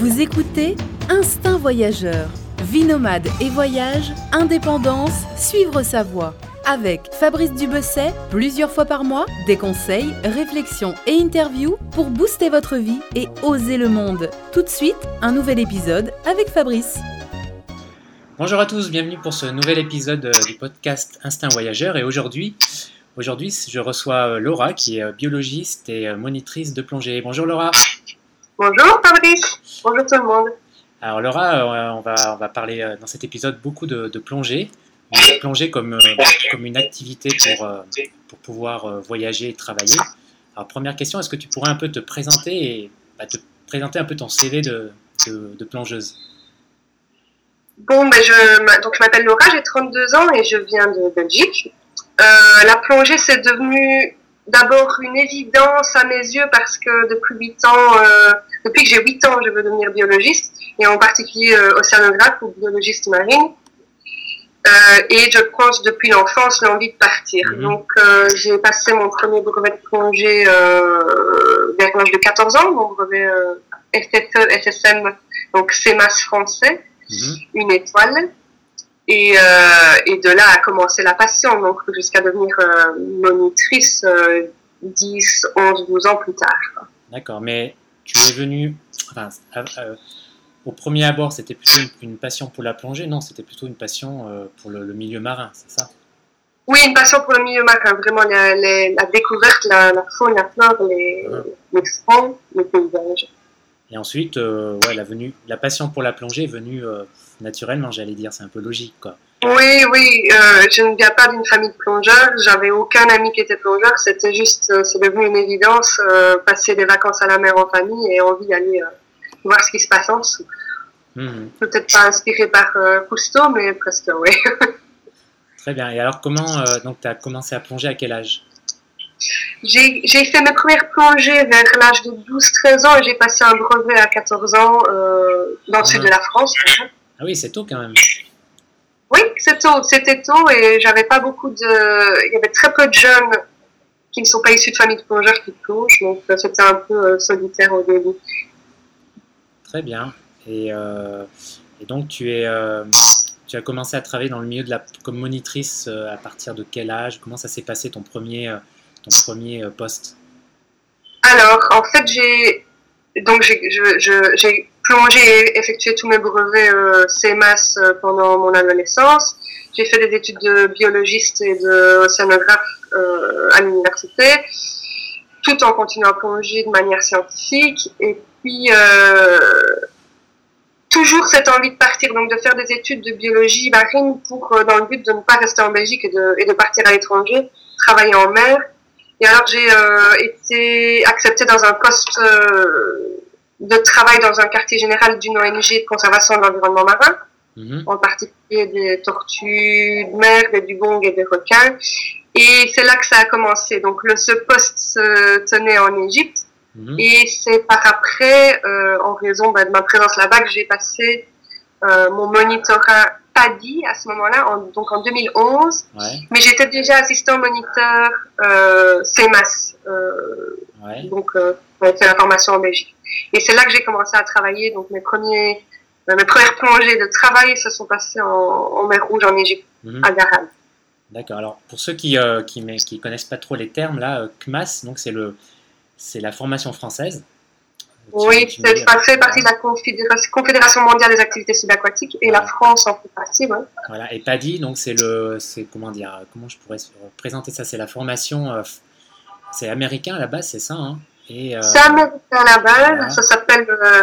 Vous écoutez Instinct Voyageur. Vie nomade et voyage, indépendance, suivre sa voie. Avec Fabrice Dubesset, plusieurs fois par mois, des conseils, réflexions et interviews pour booster votre vie et oser le monde. Tout de suite, un nouvel épisode avec Fabrice. Bonjour à tous, bienvenue pour ce nouvel épisode euh, du podcast Instinct Voyageur. Et aujourd'hui, aujourd'hui, je reçois euh, Laura qui est euh, biologiste et monitrice de plongée. Bonjour Laura. Bonjour Fabrice. Bonjour tout le monde. Alors Laura, on va, on va parler dans cet épisode beaucoup de, de plongée. Plongée comme, comme une activité pour, pour pouvoir voyager et travailler. Alors première question, est-ce que tu pourrais un peu te présenter et bah, te présenter un peu ton CV de, de, de plongeuse? Bon, ben je, donc je m'appelle Laura, j'ai 32 ans et je viens de Belgique. Euh, la plongée, c'est devenu d'abord une évidence à mes yeux parce que depuis 8 ans, euh, depuis que j'ai 8 ans, je veux devenir biologiste et en particulier euh, océanographe ou biologiste marine. Euh, et je pense depuis l'enfance l'envie de partir. Mhm. Donc j'ai passé mon premier brevet de plongée vers l'âge de 14 ans, mon brevet FFE, FSM, donc CEMAS français, Mhm. une étoile. Et, euh, et de là a commencé la passion, donc jusqu'à devenir euh, monitrice euh, 10, 11, 12 ans plus tard. D'accord, mais tu es venu, enfin, au premier abord, c'était plutôt une, une passion pour la plongée, non, c'était plutôt une passion euh, pour le, le milieu marin, c'est ça? Oui, une passion pour le milieu marin, vraiment la, découverte, la, la faune, la flore, les, Ouais. les fonds, les paysages. Et ensuite, euh, ouais, la, venue, la passion pour la plongée est venue euh, naturellement, j'allais dire, c'est un peu logique, quoi. Oui, oui, euh, je ne viens pas d'une famille de plongeurs, j'avais aucun ami qui était plongeur, c'était juste, euh, c'est devenu une évidence, euh, passer des vacances à la mer en famille et envie d'aller voir ce qui se passe en dessous. Mhm. Peut-être pas inspiré par Cousteau, mais presque, oui. Très bien. Et alors, comment donc tu as commencé à plonger à quel âge? J'ai fait mes premières plongées vers l'âge de 12-13 ans et j'ai passé un brevet à 14 ans dans le sud de la France. Ah oui, c'est tôt quand même. Oui, c'est tôt, c'était tôt et j'avais pas beaucoup de. Il y avait très peu de jeunes qui ne sont pas issus de familles de plongeurs qui plongent, donc euh, c'était un peu euh, solitaire au début. Très bien. Et, euh, et donc, tu, es, euh, tu as commencé à travailler dans le milieu de la, comme monitrice à partir de quel âge? Comment ça s'est passé ton premier, ton premier poste? Alors, en fait, j'ai donc j'ai plongé et effectué tous mes brevets euh, CMAS euh, pendant mon adolescence. J'ai fait des études de biologiste et de océanographe euh, à l'université, tout en continuant à plonger de manière scientifique. Et puis, euh, toujours cette envie de partir, donc de faire des études de biologie marine pour, euh, dans le but de ne pas rester en Belgique et de, et de partir à l'étranger, travailler en mer. Et alors j'ai euh, été acceptée dans un poste euh, de travail dans un quartier général d'une ONG de conservation de l'environnement marin, Mhm. en particulier des tortues de mer, des dugongs et des requins. Et c'est là que ça a commencé. Donc le, ce poste se tenait en Égypte. Mhm. Et c'est par après, euh, en raison bah, de ma présence là-bas, que j'ai passé euh, mon monitorat PADI à ce moment-là, en, donc en 2011. Ouais, Mais j'étais déjà assistant moniteur euh, CEMAS, euh, ouais. donc euh, j'avais fait la formation en Belgique. Et c'est là que j'ai commencé à travailler. Donc mes premiers, euh, mes premières plongées de travail se sont passées en, en mer Rouge en Égypte, Mhm. à Garal. D'accord. Alors, pour ceux qui euh, qui, mais- qui connaissent pas trop les termes, là, euh, CMAS, donc c'est le c'est la formation française. Oui, ça fait partie de la Confédération, Confédération mondiale des activités subaquatiques et la France en fait partie. Ouais. Voilà, et PADI, donc c'est le, c'est comment dire, euh, comment je pourrais présenter ça, c'est la formation, euh, c'est américain à la base, c'est ça, hein? Et euh, C'est américain à la base, voilà. ça s'appelle euh,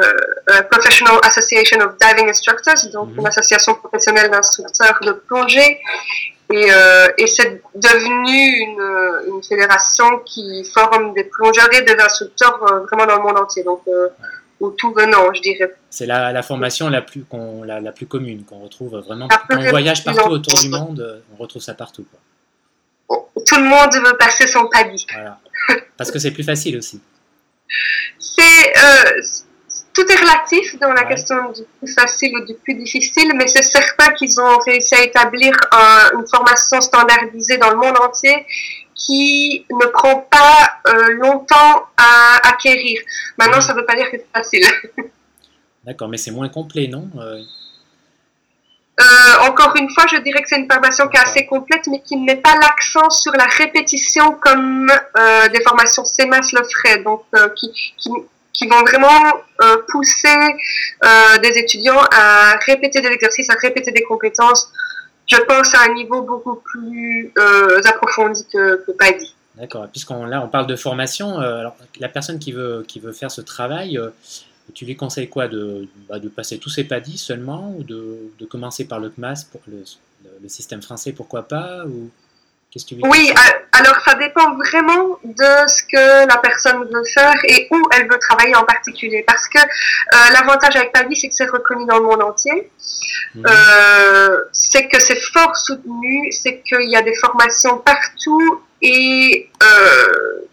euh, Professional Association of Diving Instructors, donc Mhm. une association professionnelle d'instructeurs de plongée. Et, euh, et c'est devenu une, une fédération qui forme des plongeurs et des instructeurs euh, vraiment dans le monde entier, donc euh, au tout venant, je dirais. c'est la, la formation la plus, qu'on, la, la plus commune, qu'on retrouve vraiment quand on voyage partout autour du monde, euh, on retrouve ça partout, quoi. Tout le monde veut passer son palier. Voilà. Parce que c'est plus facile aussi. C'est tout est relatif dans la Ouais. question du plus facile ou du plus difficile, mais c'est certain qu'ils ont réussi à établir un- une formation standardisée dans le monde entier qui ne prend pas euh, longtemps à acquérir. Maintenant, ça ne veut pas dire que c'est facile. D'accord, mais c'est moins complet, non euh, euh, encore une fois, je dirais que c'est une formation qui est assez complète, mais qui ne met pas l'accent sur la répétition comme euh, des formations CEMAS le feraient. Donc, euh, qui, qui, qui, vont vraiment euh, pousser euh, des étudiants à répéter des exercices, à répéter des compétences. Je pense à un niveau beaucoup plus approfondi que, que PADI. D'accord. Puisqu'on là on parle de formation, alors la personne qui veut qui veut faire ce travail, tu lui conseilles quoi de, bah, de passer tous ses padis seulement ou de, de, commencer par le CMAS, pour le, système français, pourquoi pas qu'est-ce que tu Oui, alors ça dépend vraiment de ce que la personne veut faire et où elle veut travailler en particulier. Parce que euh, l'avantage avec PADI, c'est que c'est reconnu dans le monde entier, mmh. euh, c'est que c'est fort soutenu, c'est qu'il y a des formations partout et euh,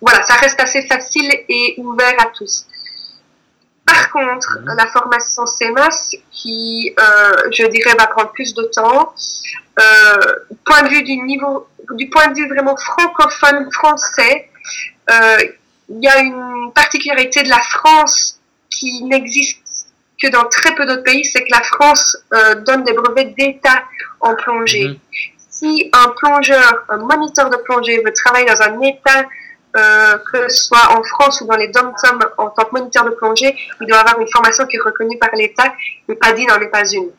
voilà, ça reste assez facile et ouvert à tous. Par contre, mmh. la formation CEMAS, qui, euh, je dirais, va prendre plus de temps, euh, point de vue du niveau, du point de vue vraiment francophone français, euh, il y a une particularité de la France qui n'existe que dans très peu d'autres pays, c'est que la France euh, donne des brevets d'État en plongée. Mmh. Si un plongeur, un moniteur de plongée veut travailler dans un État euh, que ce soit en France ou dans les dom en tant que moniteur de plongée, il doit avoir une formation qui est reconnue par l'État, mais PADI n'en est pas une.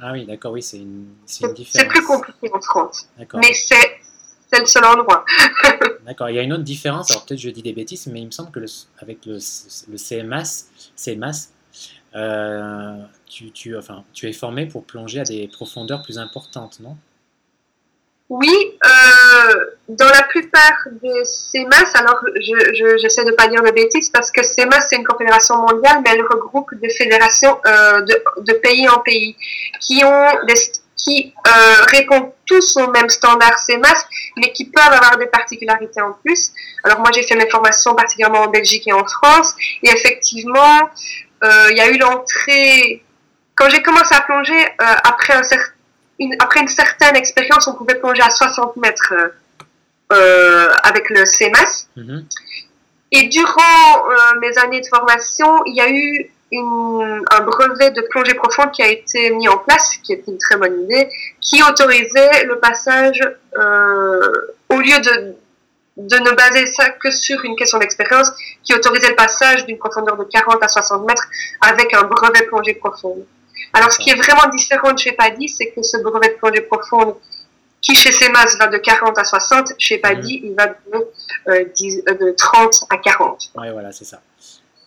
Ah oui, d'accord, oui, c'est une, une, différence. C'est plus compliqué en France, mais c'est le seul endroit. d'accord, il y a une autre différence, alors peut-être je dis des bêtises, mais il me semble que le, avec le, le CMAS, CMAS euh, tu, tu, enfin, tu es formé pour plonger à des profondeurs plus importantes, non? Oui, euh, dans la plupart des CEMAS, alors je, j'essaie de pas dire de bêtises parce que CEMAS c'est une confédération mondiale, mais elle regroupe des fédérations euh, de, de, pays en pays qui ont des, qui euh, répondent tous au même standard CEMAS, mais qui peuvent avoir des particularités en plus. Alors moi j'ai fait mes formations particulièrement en Belgique et en France, et effectivement euh, il y a eu l'entrée quand j'ai commencé à plonger euh, après un certain une, après une certaine expérience, on pouvait plonger à 60 mètres euh, euh, avec le CMS. Mm-hmm. Et durant euh, mes années de formation, il y a eu une, un brevet de plongée profonde qui a été mis en place, qui était une très bonne idée, qui autorisait le passage, euh, au lieu de, de ne baser ça que sur une question d'expérience, qui autorisait le passage d'une profondeur de 40 à 60 mètres avec un brevet plongée profonde. Alors, ce qui est vraiment différent de chez PADI, c'est que ce brevet de plongée profonde, qui chez CEMAS va de 40 à 60, chez PADI, mm. il va de, euh, 10, euh, de 30 à 40. Oui, voilà, c'est ça.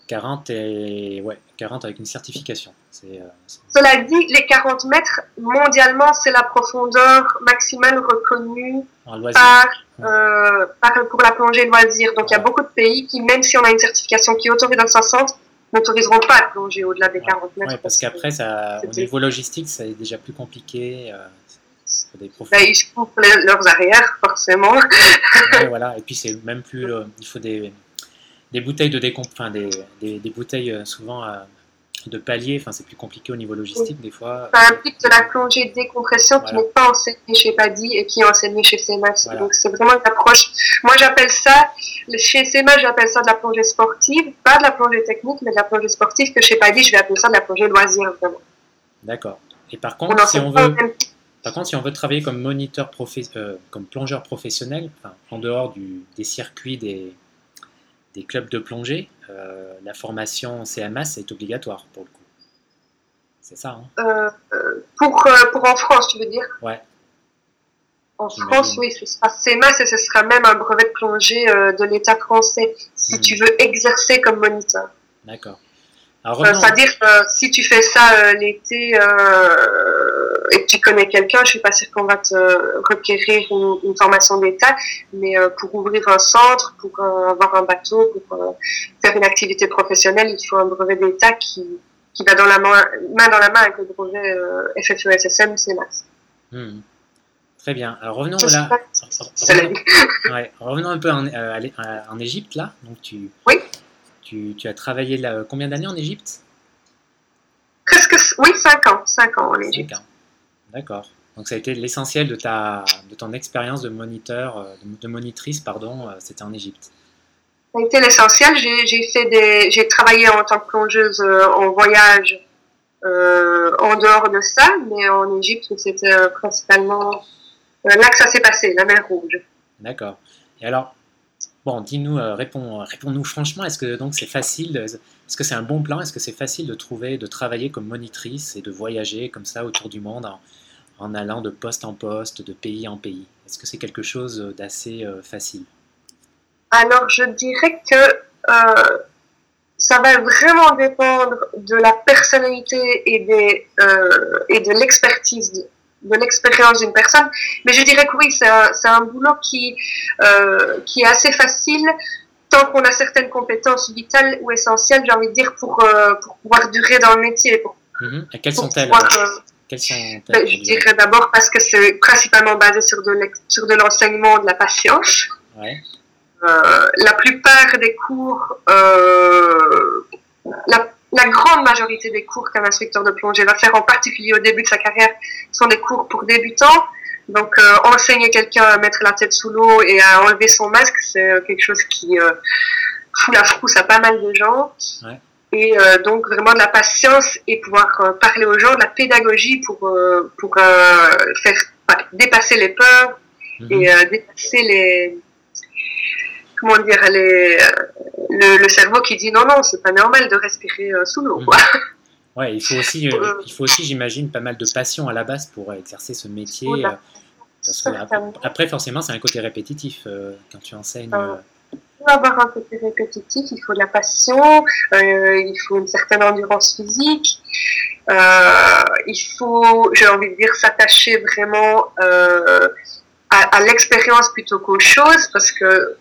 40 et ouais, 40 avec une certification. Euh, Cela dit, les 40 mètres, mondialement, c'est la profondeur maximale reconnue par, euh, par, pour la plongée loisir. Donc, il y a beaucoup de pays qui, même si on a une certification qui autorise à 60, n'autoriseront pas à plonger au-delà des 40 mètres. Ouais, parce, qu'après, ça, au niveau logistique, c'est déjà plus compliqué. Euh, des ben, ils couvrent leurs arrières, forcément. ouais, voilà. Et puis, c'est même plus. Euh, il faut des, des bouteilles de décomp... enfin, des, des, des bouteilles euh, souvent de palier, enfin c'est plus compliqué au niveau logistique des fois. Ça implique de la plongée de décompression qui n'est pas enseignée chez PADI et qui est enseignée chez CMAS. Donc c'est vraiment une approche. Moi j'appelle ça, chez CMAS j'appelle ça de la plongée sportive, pas de la plongée technique, mais de la plongée sportive que chez PADI je vais appeler ça de la plongée loisir vraiment. D'accord. Et par contre, si on veut, par contre, si on veut travailler comme moniteur euh, comme plongeur professionnel, enfin, en dehors du, des circuits des, des clubs de plongée, euh, la formation CMAS est obligatoire pour le coup. C'est ça, hein euh, euh, pour, pour en France, tu veux dire? Ouais. En France, oui, ce sera CMAS et ce sera même un brevet de plongée de l'État français si hmm. tu veux exercer comme moniteur. D'accord. C'est-à-dire si tu fais ça l'été et que tu connais quelqu'un, je suis pas sûre qu'on va te requérir une, formation d'État, mais euh, pour ouvrir un centre, pour euh, avoir un bateau, pour euh, faire une activité professionnelle, il faut un brevet d'État qui, qui va dans la main, main dans la main avec le brevet FFESSM, c'est max. Hmm. Très bien. Alors revenons là. ouais, revenons un peu en, en Égypte là. Donc tu, oui. tu, tu as travaillé là, combien d'années en Égypte? Presque, oui, 5 ans. 5 ans en Égypte. D'accord. Donc ça a été l'essentiel de, ta, de ton expérience de moniteur, euh, de, monitrice, pardon, euh, c'était en Égypte. a été l'essentiel. J'ai fait des, j'ai travaillé en tant que plongeuse euh, en voyage euh, en dehors de ça, mais en Égypte, c'était principalement là que ça s'est passé, la mer Rouge. D'accord. Et alors, bon, dis-nous, réponds, réponds-nous franchement, est-ce que donc c'est facile, est-ce que c'est un bon plan, est-ce que c'est facile de trouver, de travailler comme monitrice et de voyager comme ça autour du monde en, allant de poste en poste, de pays en pays? Est-ce que c'est quelque chose d'assez facile? Alors, je dirais que euh, ça va vraiment dépendre de la personnalité euh, et de l'expertise, de, l'expérience d'une personne. Mais je dirais que oui, c'est un, un, boulot qui, euh, qui est assez facile tant qu'on a certaines compétences vitales ou essentielles, j'ai envie de dire, pour, euh, pour pouvoir durer dans le métier. Pour. Et quelles sont-elles quelles sont ben, Je dirais d'abord parce que c'est principalement basé sur de, sur de l'enseignement de la patience. Ouais. Euh, la plupart des cours, euh, la, grande majorité des cours qu'un instructeur de plongée va faire, en particulier au début de sa carrière, sont des cours pour débutants. Donc, euh, enseigner quelqu'un à mettre la tête sous l'eau et à enlever son masque, c'est quelque chose qui fout la frousse à pas mal de gens. Et donc, vraiment de la patience et pouvoir parler aux gens, de la pédagogie pour, pour faire dépasser les peurs mhm. et dépasser les, comment dire, les, le, le, cerveau qui dit non, non, c'est pas normal de respirer euh, sous l'eau. Mhm. Ouais, il faut aussi, euh, il faut aussi, j'imagine, pas mal de passion à la base pour exercer ce métier. Euh, parce que après, forcément, c'est un côté répétitif quand tu enseignes. il faut avoir un côté répétitif, il faut de la passion, il faut une certaine endurance physique, il faut, j'ai envie de dire, s'attacher vraiment à, à l'expérience plutôt qu'aux choses, parce que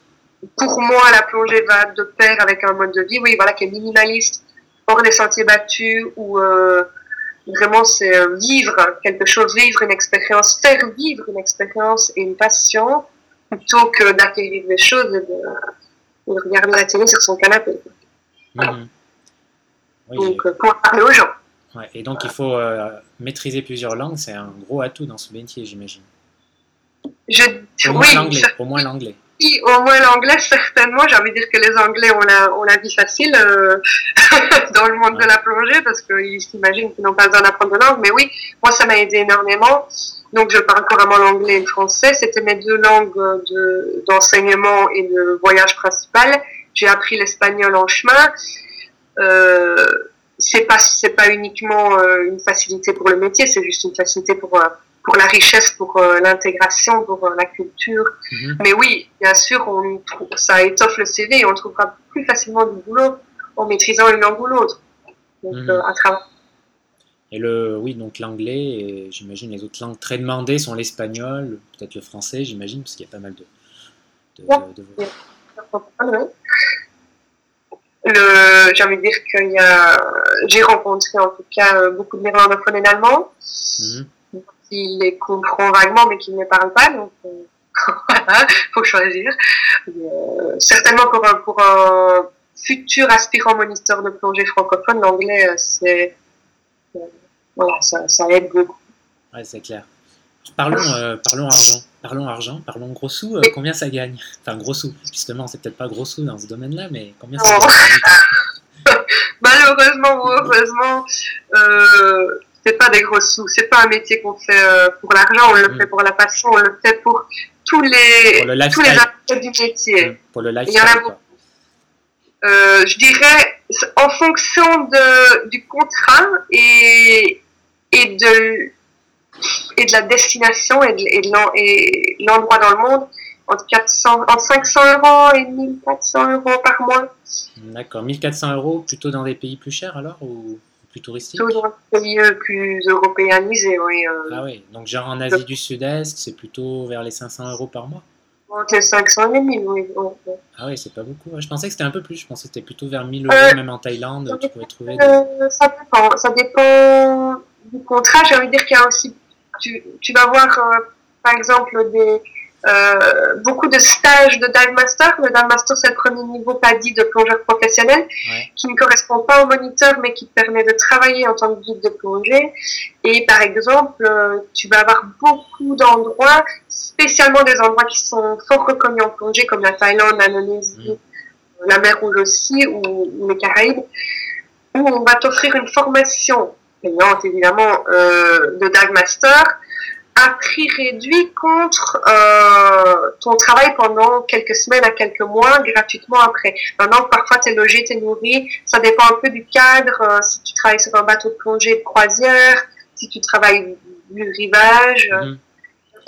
pour moi, la plongée va de pair avec un mode de vie, oui, voilà, qui est minimaliste, hors des sentiers battus, où euh, vraiment c'est euh, vivre quelque chose, vivre une expérience, faire vivre une expérience et une passion, plutôt que d'acquérir des choses et de, regarder la télé sur son canapé. Mhm. donc, euh, pour parler aux gens. Ouais, et donc, il faut maîtriser plusieurs langues, c'est un gros atout dans ce métier, j'imagine. Je, au, moins l'anglais, au moins l'anglais au moins l'anglais, certainement. J'ai envie de dire que les Anglais ont la, vie facile euh, dans le monde de la plongée parce qu'ils s'imaginent qu'ils n'ont pas besoin d'apprendre de langue. Mais oui, moi, ça m'a aidé énormément. Donc, je parle couramment l'anglais et le français. C'était mes deux langues d'enseignement et de voyage principal. J'ai appris l'espagnol en chemin. Euh, c'est pas c'est pas uniquement euh, une facilité pour le métier, c'est juste une facilité pour euh, pour la richesse, pour euh, l'intégration, pour euh, la culture. Mhm. Mais oui, bien sûr, on ça étoffe le CV et on trouvera plus facilement du boulot en maîtrisant une langue ou l'autre. Donc, mhm. euh, à travers. Et le, oui, donc l'anglais, et j'imagine les autres langues très demandées sont l'espagnol, peut-être le français, j'imagine, parce qu'il y a pas mal de. de, J'ai envie de dire qu'il y a. J'ai rencontré en tout cas beaucoup de néerlandophones et d'allemands. Mhm qui les comprend vaguement mais qui ne les parle pas. Donc euh, voilà, faut choisir. Euh, certainement pour un, pour un futur aspirant moniteur de plongée francophone, l'anglais, euh, c'est voilà, ça, ça, aide beaucoup. Ouais, c'est clair. Parlons, parlons argent. Parlons argent, parlons gros sous. combien ça gagne? Enfin, gros sous. Justement, c'est peut-être pas gros sous dans ce domaine-là, mais combien ça gagne? Malheureusement ou heureusement, euh, c'est pas des gros sous, c'est pas un métier qu'on fait euh, pour l'argent, on le mm. fait pour la passion, on le fait pour tous les tous les aspects du métier. Mm. Pour le lifestyle. Il y en a euh, je dirais en fonction de, du contrat et, et de et de la destination et de, l'endroit dans le monde entre 400 entre 500 euros et 1400 euros par mois. D'accord, 1400 euros plutôt dans des pays plus chers alors ou? Plus touristique Toujours pays euh, plus européanisé, oui. Euh. Ah oui, donc genre en Asie du Sud-Est, c'est plutôt vers les 500 euros par mois Entre les 500 et 1000, oui. Ah oui, c'est pas beaucoup. Je pensais que c'était un peu plus. Je pensais que c'était plutôt vers 1000 euros, euh, même en Thaïlande, tu pouvais trouver. ça dépend. Ça dépend du contrat. J'ai envie de dire qu'il y a aussi. Tu, tu vas voir, par exemple, des euh, beaucoup de stages de dive master. Le dive master, c'est le premier niveau PADI de plongeur professionnel qui ne correspond pas au moniteur, mais qui permet de travailler en tant que guide de plongée. Et par exemple, euh, tu vas avoir beaucoup d'endroits, spécialement des endroits qui sont fort reconnus en plongée, comme la Thaïlande, l'Indonésie, la mer Rouge aussi, ou, les Caraïbes, où on va t'offrir une formation payante évidemment euh, de Dag Master à prix réduit contre euh, ton travail pendant quelques semaines à quelques mois gratuitement après. Maintenant, parfois tu es logé, tu es nourri, ça dépend un peu du cadre, euh, si tu travailles sur un bateau de plongée de croisière, si tu travailles du rivage. Mhm.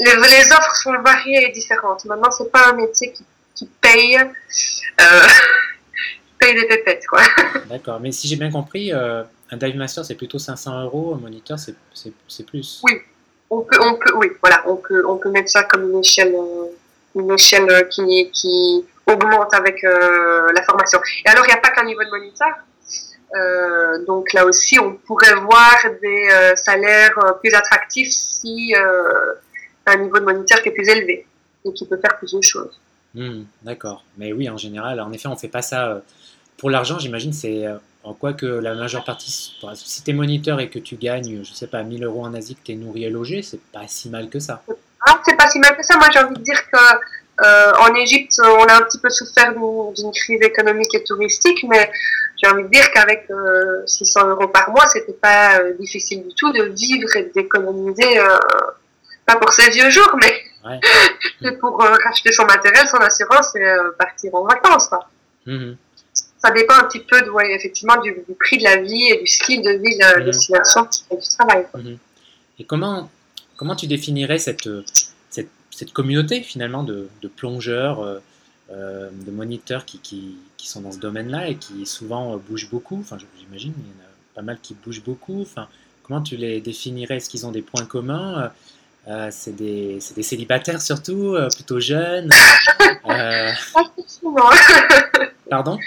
Les, les, offres sont variées et différentes. Maintenant, c'est pas un métier qui, qui paye, euh, paye des pépettes, quoi. D'accord, mais si j'ai bien compris, un dive master c'est plutôt 500 euros, un moniteur c'est plus. Oui, on peut, on peut, oui, voilà, on peut, on peut mettre ça comme une échelle, euh, une échelle qui, qui augmente avec euh, la formation. Et alors, il n'y a pas qu'un niveau de moniteur. Euh, donc là aussi, on pourrait voir des euh, salaires euh, plus attractifs si un niveau de moniteur qui est plus élevé et qui peut faire plus de choses. Hmm, d'accord. Mais oui, en général, en effet, on ne fait pas ça pour l'argent. J'imagine c'est en quoi que la majeure partie, si tu es moniteur et que tu gagnes, je sais pas, 1000 euros en Asie, que tu es nourri et logé, c'est pas si mal que ça. Ah, c'est pas si mal que ça. Moi, j'ai envie de dire que euh, en Égypte, on a un petit peu souffert d'une crise économique et touristique, mais j'ai envie de dire qu'avec 600 euh, euros par mois, c'était pas euh, difficile du tout de vivre et d'économiser, pas pour ses vieux jours, mais pour racheter son matériel, son assurance et partir en vacances. Quoi. Mhm ça dépend un petit peu de, effectivement, du, prix de la vie et du style de vie de la mhm. destination et du travail. Mhm. Et comment, comment tu définirais cette, cette, cette communauté finalement de, de plongeurs, euh, euh, de moniteurs qui, qui, qui, sont dans ce domaine-là et qui souvent euh, bougent beaucoup? Enfin, j'imagine, il y en a pas mal qui bougent beaucoup. Enfin, comment tu les définirais? Est-ce qu'ils ont des points communs? C'est des, des, célibataires surtout, plutôt jeunes? Pardon?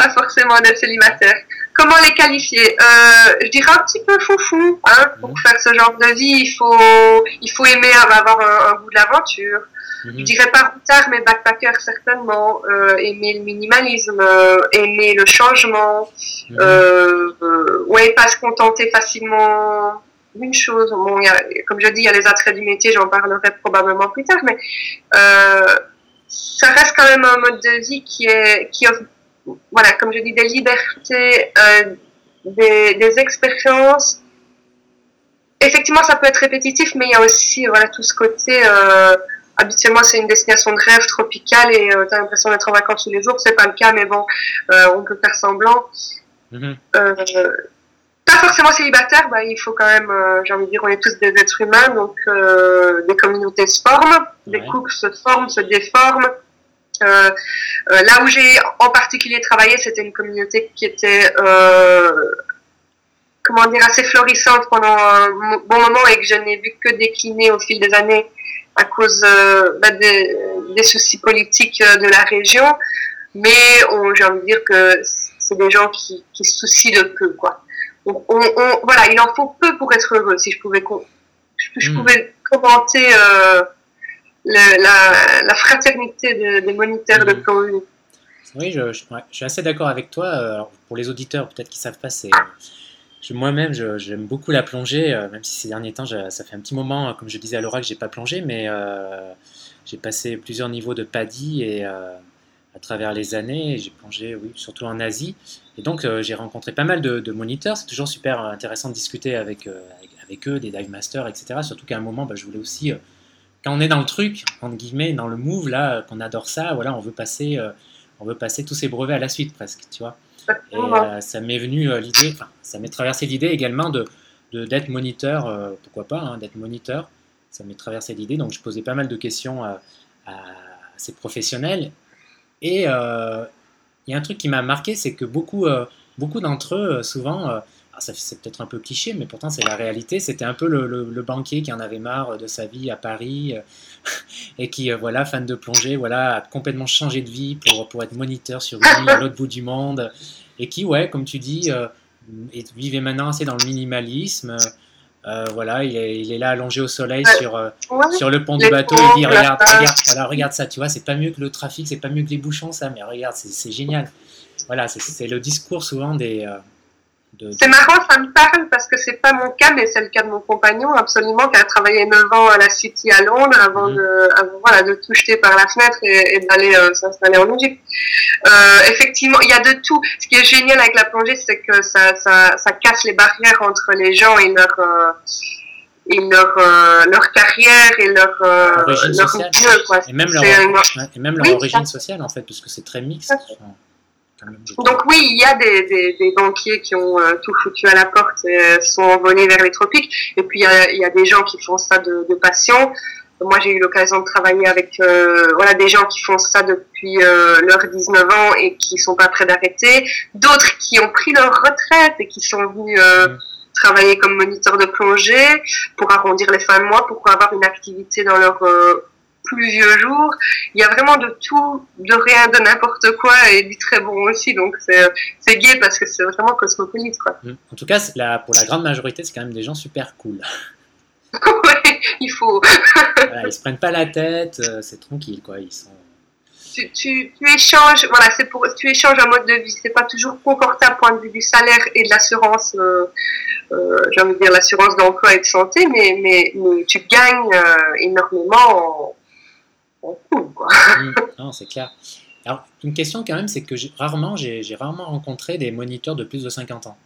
Pas forcément des célibataires. Comment les qualifier? Euh, Je dirais un petit peu foufou. Hein, pour faire ce genre de vie, il faut, il faut aimer avoir un, goût de l'aventure. Mhm. Je dirais pas routard, mais backpacker certainement. Euh, aimer le minimalisme, euh, aimer le changement. Mhm. ouais, pas se contenter facilement d'une chose. Bon, comme je dis, il y a les attraits du métier, j'en parlerai probablement plus tard, mais ça reste quand même un mode de vie qui est qui offre voilà, comme je dis, des libertés, euh, des, expériences. Effectivement, ça peut être répétitif, mais il y a aussi voilà, tout ce côté. Euh, habituellement, c'est une destination de rêve tropicale et euh, tu as l'impression d'être en vacances tous les jours. C'est pas le cas, mais bon, on peut faire semblant. Mm-hmm. pas forcément célibataire, bah, il faut quand même, j'ai envie de dire, on est tous des êtres humains, donc des communautés se forment, des couples se forment, se déforment. Euh, euh, là où j'ai en particulier travaillé, c'était une communauté qui était euh, comment dire assez florissante pendant un bon moment et que je n'ai vu que décliner au fil des années à cause bah, des, des, soucis politiques de la région. Mais j'ai envie de dire que c'est des gens qui, qui, se soucient de peu, quoi. On, on, voilà, il en faut peu pour être heureux. Si je pouvais, je, hmm. pouvais commenter la, fraternité des moniteurs de. Mhm. Oui, je, suis assez d'accord avec toi. Euh, pour les auditeurs, peut-être qu'ils ne savent pas, c'est moi-même, j'aime beaucoup la plongée, euh, même si ces derniers temps, ça fait un petit moment, comme je disais à Laura, que j'ai pas plongé, mais euh, j'ai passé plusieurs niveaux de PADI et à travers les années, j'ai plongé, oui, surtout en Asie. Et donc, j'ai rencontré pas mal de, moniteurs. C'est toujours super intéressant de discuter avec, avec, eux, des dive masters, etc. Surtout qu'à un moment, bah, je voulais aussi quand on est dans le truc, entre guillemets, dans le move, là, qu'on adore ça, voilà, on veut passer, euh, on veut passer tous ces brevets à la suite presque, tu vois. Et euh, ça m'est venu euh, l'idée, enfin, ça m'est traversé l'idée également de d'être moniteur, pourquoi pas, hein, d'être moniteur. Ça m'est traversé l'idée, donc je posais pas mal de questions à, ces professionnels. Et il y a un truc qui m'a marqué, c'est que beaucoup, beaucoup d'entre eux, souvent, c'est peut-être un peu cliché, mais pourtant c'est la réalité. C'était un peu le, banquier qui en avait marre de sa vie à Paris euh, et qui, euh, voilà, fan de plongée, voilà, a complètement changé de vie pour, pour être moniteur sur une île à l'autre bout du monde et qui, ouais, comme tu dis, euh, vivait maintenant assez dans le minimalisme. voilà, il est, il est, là allongé au soleil sur, sur le pont du bateau. Il dit regarde, regarde, voilà, regarde ça, tu vois, c'est pas mieux que le trafic, c'est pas mieux que les bouchons, ça, mais regarde, c'est génial. Voilà, c'est le discours souvent des, C'est marrant, ça me parle parce que c'est pas mon cas, mais c'est le cas de mon compagnon, absolument, qui a travaillé 9 ans à la City à Londres avant, mhm. de, voilà, de tout jeter par la fenêtre et, d'aller euh, s'installer en Égypte. Euh, effectivement, il y a de tout. Ce qui est génial avec la plongée, c'est que ça, ça, ça, casse les barrières entre les gens et leur, euh, et leur, leur carrière et leur, leur Milieu, quoi. Et même leur, et même leur origine sociale, en fait, puisque c'est très mixte. Donc oui, il y a des, des, banquiers qui ont euh, tout foutu à la porte et euh, sont envolés vers les tropiques. Et puis il y a, des gens qui font ça de, de passion. Moi, j'ai eu l'occasion de travailler avec euh, voilà des gens qui font ça depuis leurs 19 ans et qui sont pas prêts d'arrêter. D'autres qui ont pris leur retraite et qui sont venus mmh. travailler comme moniteur de plongée pour arrondir les fins de mois, pour avoir une activité dans leur vieux jours. Il y a vraiment de tout, de rien, de n'importe quoi et du très bon aussi. Donc c'est gay parce que c'est vraiment cosmopolite. Quoi. Mm. En tout cas, la, pour la grande majorité, c'est quand même des gens super cool. ouais, il faut. voilà, ils se prennent pas la tête, euh, c'est tranquille quoi. Ils sont. Tu, tu, échanges, voilà, c'est pour, tu échanges un mode de vie. C'est pas toujours confortable point de vue du salaire et de l'assurance, euh, euh, j'ai envie de dire l'assurance d'emploi et de santé, mais, mais, mais tu gagnes énormément Mm. non, c'est clair. Alors, une question quand même, c'est que rarement, j'ai rarement rencontré des moniteurs de plus de 50 ans.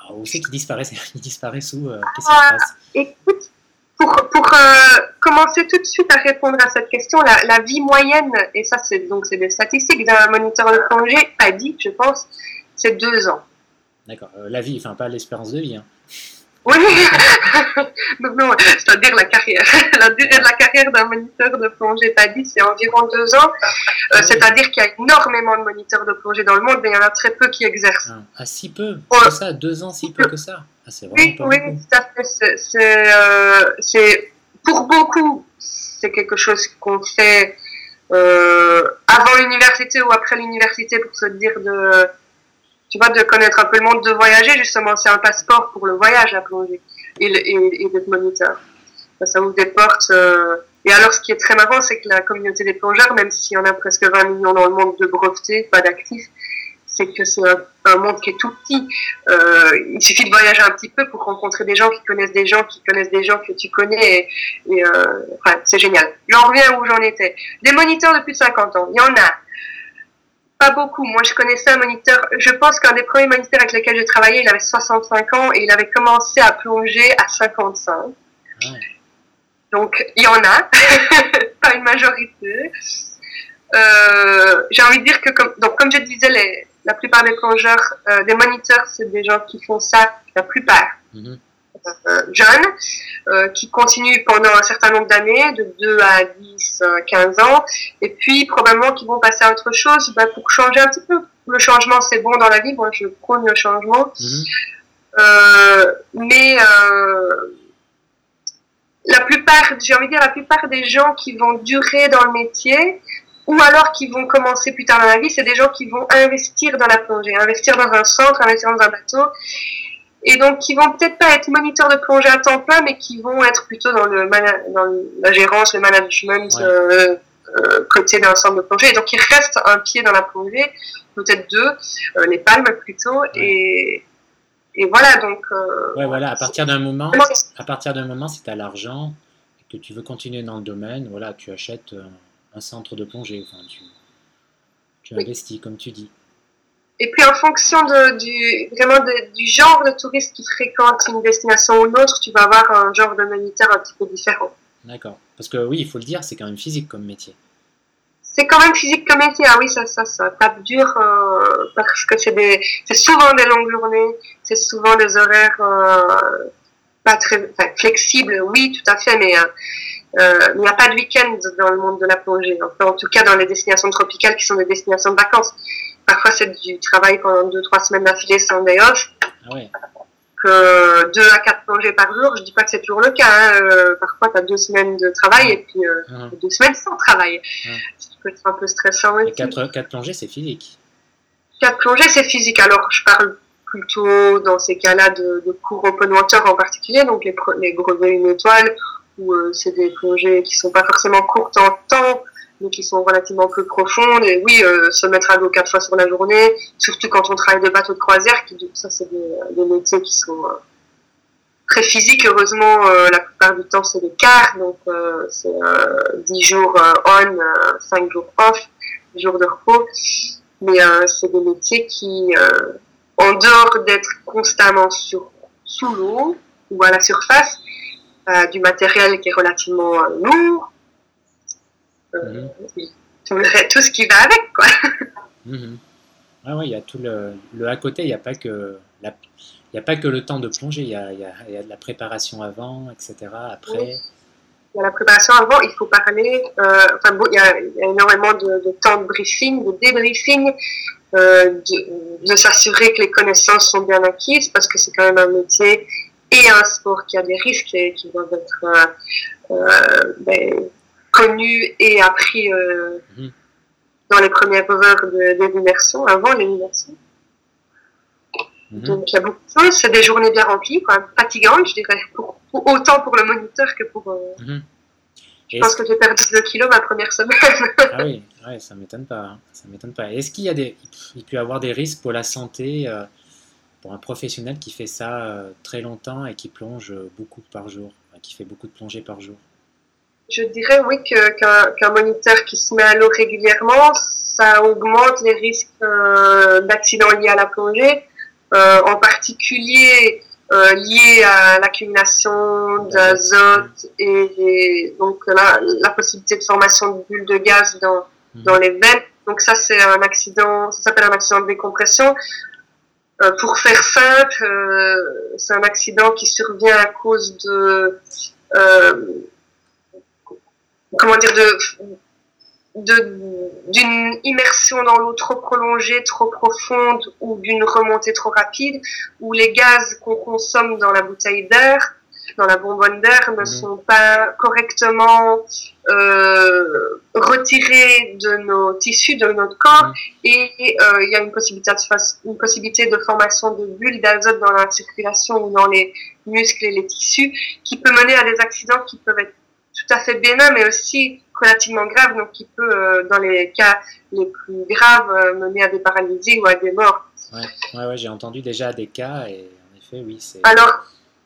Alors, où c'est qu'ils disparaissent? Ils disparaissent où euh, Qu'est-ce qui se ah, passe? Écoute, pour, pour euh, commencer tout de suite à répondre à cette question, la, la vie moyenne, et ça c'est donc c'est des statistiques d'un moniteur de plongée, a dit, je pense, c'est deux ans. D'accord. Euh, la vie, enfin pas l'espérance de vie. Hein. Oui, non, c'est-à-dire la carrière. La durée de la carrière d'un moniteur de plongée dit, c'est environ deux ans. Euh, c'est-à-dire qu'il y a énormément de moniteurs de plongée dans le monde, mais il y en a très peu qui exercent. Ah, ah si peu C'est ça, deux ans, si peu que ça ah, Oui, oui, tout à fait. Euh, c'est, pour beaucoup, c'est quelque chose qu'on fait euh, avant l'université ou après l'université pour se dire de tu vois, de connaître un peu le monde, de voyager, justement, c'est un passeport pour le voyage, à plongée, et, et, d'être moniteur. Ça, ouvre des portes. Euh, et alors, ce qui est très marrant, c'est que la communauté des plongeurs, même s'il y en a presque 20 millions dans le monde de brevetés, pas d'actifs, c'est que c'est un, monde qui est tout petit. Euh, il suffit de voyager un petit peu pour rencontrer des gens qui connaissent des gens qui connaissent des gens que tu connais. Et, euh, enfin, c'est génial. J'en reviens où j'en étais. Des moniteurs de plus de 50 ans, il y en a pas beaucoup. Moi, je connaissais un moniteur. Je pense qu'un des premiers moniteurs avec lesquels j'ai travaillé, il avait 65 ans et il avait commencé à plonger à 55. Donc, il y en a, pas une majorité. Euh, j'ai envie de dire que, comme, donc, comme je disais, les, la plupart des plongeurs, euh, des moniteurs, c'est des gens qui font ça, la plupart. Mhm. Euh, jeunes, euh, qui continuent pendant un certain nombre d'années, de 2 à 10, 15 euh, ans, et puis probablement qu'ils vont passer à autre chose bah, pour changer un petit peu. Le changement, c'est bon dans la vie, moi je prône le changement. Mhm. mais la plupart, j'ai envie de dire, la plupart des gens qui vont durer dans le métier, ou alors qui vont commencer plus tard dans la vie, c'est des gens qui vont investir dans la plongée, investir dans un centre, investir dans un bateau, et donc qui vont peut-être pas être moniteurs de plongée à temps plein, mais qui vont être plutôt dans, le dans la gérance, le management euh, euh, côté d'un centre de plongée. Et donc il reste un pied dans la plongée, peut-être deux, euh, les palmes plutôt, et, et voilà donc. Ouais, voilà. À partir d'un moment, à partir d'un moment, si tu as l'argent et que tu veux continuer dans le domaine, voilà, tu achètes un centre de plongée. Enfin, tu, tu investis, comme tu dis. Et puis en fonction de, du, vraiment du genre de touriste qui fréquente une destination ou une autre, tu vas avoir un genre de moniteur un petit peu différent. D'accord. Parce que oui, il faut le dire, c'est quand même physique comme métier. C'est quand même physique comme métier, ah oui, ça, ça, ça tape dur euh, parce que c'est souvent des longues journées, c'est souvent des horaires euh, pas très flexibles, oui, tout à fait, mais euh, il n'y a pas de week-end dans le monde de la plongée, en tout cas dans les destinations tropicales qui sont des destinations de vacances. Parfois, c'est du travail pendant deux, trois semaines d'affilée sans day off. Ah que deux à quatre plongées par jour, je dis pas que c'est toujours le cas. Hein. Euh, parfois, tu as deux semaines de travail et puis euh, ah. deux semaines sans travail. Ah. Ce qui peut être un peu stressant. Quatre, quatre plongées, c'est physique. Quatre plongées, c'est physique. Alors, je parle plutôt dans ces cas-là de, de cours open water en particulier, donc les, les brevets une étoile, où euh, c'est des plongées qui sont pas forcément courtes en temps, qui sont relativement peu profondes. Et oui, euh, se mettre à l'eau quatre fois sur la journée, surtout quand on travaille de bateau de croisière, qui, ça c'est des, des, métiers qui sont euh, très physiques. Heureusement, euh, la plupart du temps c'est des quarts, donc c'est 10 jours on, 5 jours off, 10 jours de repos. Mais c'est des métiers qui, en dehors d'être constamment sur, sous l'eau ou à la surface, du matériel qui est relativement lourd, euh, mhm. tout, ce qui va avec, quoi. Mhm. Ah ouais, il y a tout le, le à côté, il n'y a pas que la, il a pas que le temps de plonger, il y a, il y a, il y a de la préparation avant, etc. Après. Il y a la préparation avant, il faut parler. Euh, enfin bon, il y, a, il y a énormément de, de, temps de briefing, de débriefing, euh, de, de s'assurer que les connaissances sont bien acquises, parce que c'est quand même un métier et un sport qui a des risques et qui doivent être euh, euh ben, connu et appris euh, mhm. dans les premières heures de, l'immersion, avant l'immersion. Mhm. Donc il y a beaucoup de choses, c'est des journées bien remplies, quoi, fatigantes, je dirais, autant pour le moniteur que pour... Euh, mhm. Je pense que j'ai perdu 2 kilos ma première semaine. ah oui, ouais, ça m'étonne pas. Hein. Ça m'étonne pas. Est-ce qu'il y a des, il peut y avoir des risques pour la santé euh, pour un professionnel qui fait ça très longtemps et qui plonge beaucoup par jour, qui fait beaucoup de plongées par jour? Je dirais oui qu'un moniteur qui se met à l'eau régulièrement, ça augmente les risques euh, d'accidents liés à la plongée, euh, en particulier euh, liés à l'accumulation d'azote et, donc la, la, possibilité de formation de bulles de gaz dans, mhm. dans les veines. Donc ça c'est un accident, ça s'appelle un accident de décompression. Euh, pour faire simple, c'est un accident qui survient à cause de comment dire, de, d'une immersion dans l'eau trop prolongée, trop profonde ou d'une remontée trop rapide, où les gaz qu'on consomme dans la bouteille d'air, dans la bonbonne d'air, ne mhm. sont pas correctement euh, retirés de nos tissus, de notre corps, mhm. et euh, il y a une possibilité, de, une possibilité de formation de bulles d'azote dans la circulation ou dans les muscles et les tissus, qui peut mener à des accidents qui peuvent être tout à fait bénin, mais aussi relativement grave, donc qui peut, euh, dans les cas les plus graves, euh, mener à des paralysies ou à des morts. Ouais, ouais, j'ai entendu déjà des cas, et en effet, oui, c'est... Alors,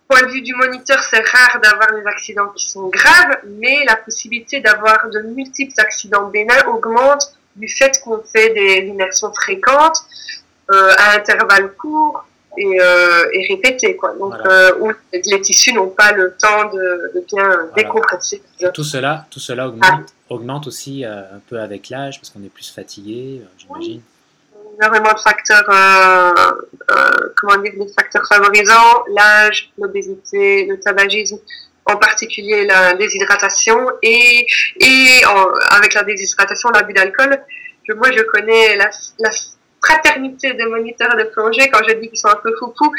point de vue du moniteur, c'est rare d'avoir des accidents qui sont graves, mais la possibilité d'avoir de multiples accidents bénins augmente du fait qu'on fait des immersions fréquentes, euh, à intervalles courts, et, euh, et répéter quoi. Donc euh, où les tissus n'ont pas le temps de, de bien décompresser. tout cela, tout cela augmente, ah. augmente aussi euh, un peu avec l'âge parce qu'on est plus fatigué, j'imagine. Énormément de facteurs, comment dire, des facteurs favorisants, l'âge, l'obésité, le tabagisme, en particulier la déshydratation et, et avec la déshydratation, l'abus d'alcool. Moi, je connais la, la fraternité de moniteurs de plongée, quand je dis qu'ils sont un peu foufou,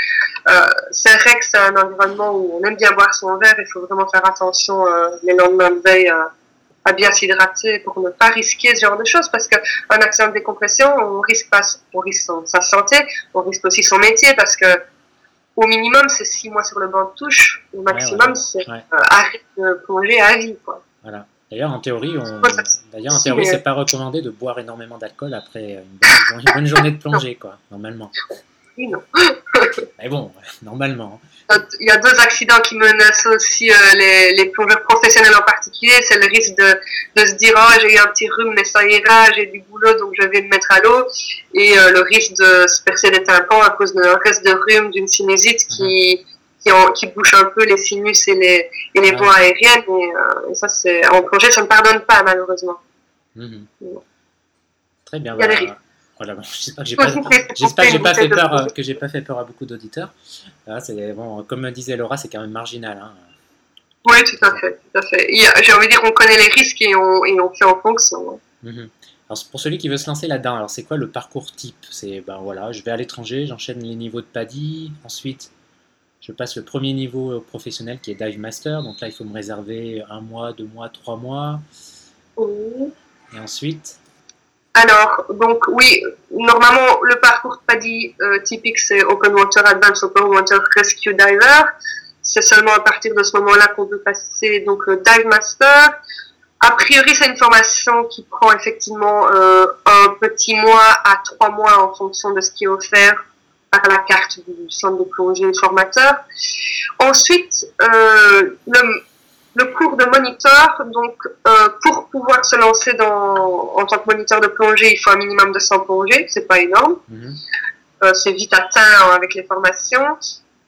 euh, c'est vrai que c'est un environnement où on aime bien boire son verre, il faut vraiment faire attention euh, les lendemains de veille euh, à bien s'hydrater pour ne pas risquer ce genre de choses, parce qu'un accident de décompression, on risque pas, on risque sa santé, on risque aussi son métier, parce que au minimum, c'est six mois sur le banc de touche, au maximum, c'est arrêt de plonger à vie. Quoi. Voilà. D'ailleurs, en théorie, on... D'ailleurs, en théorie, c'est pas recommandé de boire énormément d'alcool après une bonne, journée de plongée, quoi, normalement. Oui, non. Mais bon, normalement. Il y a deux accidents qui menacent aussi euh, les, les, plongeurs professionnels en particulier. C'est le risque de, de se dire oh j'ai eu un petit rhume mais ça ira, j'ai du boulot donc je vais me mettre à l'eau. Et euh, le risque de se percer les tympans à cause d'un reste de rhume, d'une sinusite qui, mhm qui, bouche un peu les sinus et les, et les voies aériennes. Euh, et, ça, c'est en plongée, ça ne pardonne pas, malheureusement. Mhm. Très bien. Voilà. j'espère que j'ai pas, j'ai pas fait peur, euh, que j'ai pas fait peur à beaucoup d'auditeurs. bon, comme disait Laura, c'est quand même marginal. Hein. Oui, tout à fait, tout à fait. J'ai envie de dire, on connaît les risques et on, et on fait en fonction. Mhm. Alors pour celui qui veut se lancer là-dedans, alors c'est quoi le parcours type? C'est ben voilà, je vais à l'étranger, j'enchaîne les niveaux de PADI, ensuite je passe le premier niveau professionnel qui est Dive Master. Donc là, il faut me réserver un mois, deux mois, trois mois. Et ensuite Alors, donc oui, normalement, le parcours PADI euh, typique, c'est Open Water Advanced Open Water Rescue Diver. C'est seulement à partir de ce moment-là qu'on peut passer donc le Dive Master. a priori, c'est une formation qui prend effectivement euh, un petit mois à trois mois en fonction de ce qui est offert par la carte du centre de plongée formateur. Ensuite, euh, le, le, cours de moniteur, donc euh, pour pouvoir se lancer dans, en tant que moniteur de plongée, il faut un minimum de 100 plongées, c'est pas énorme. Mhm. Euh, c'est vite atteint avec les formations.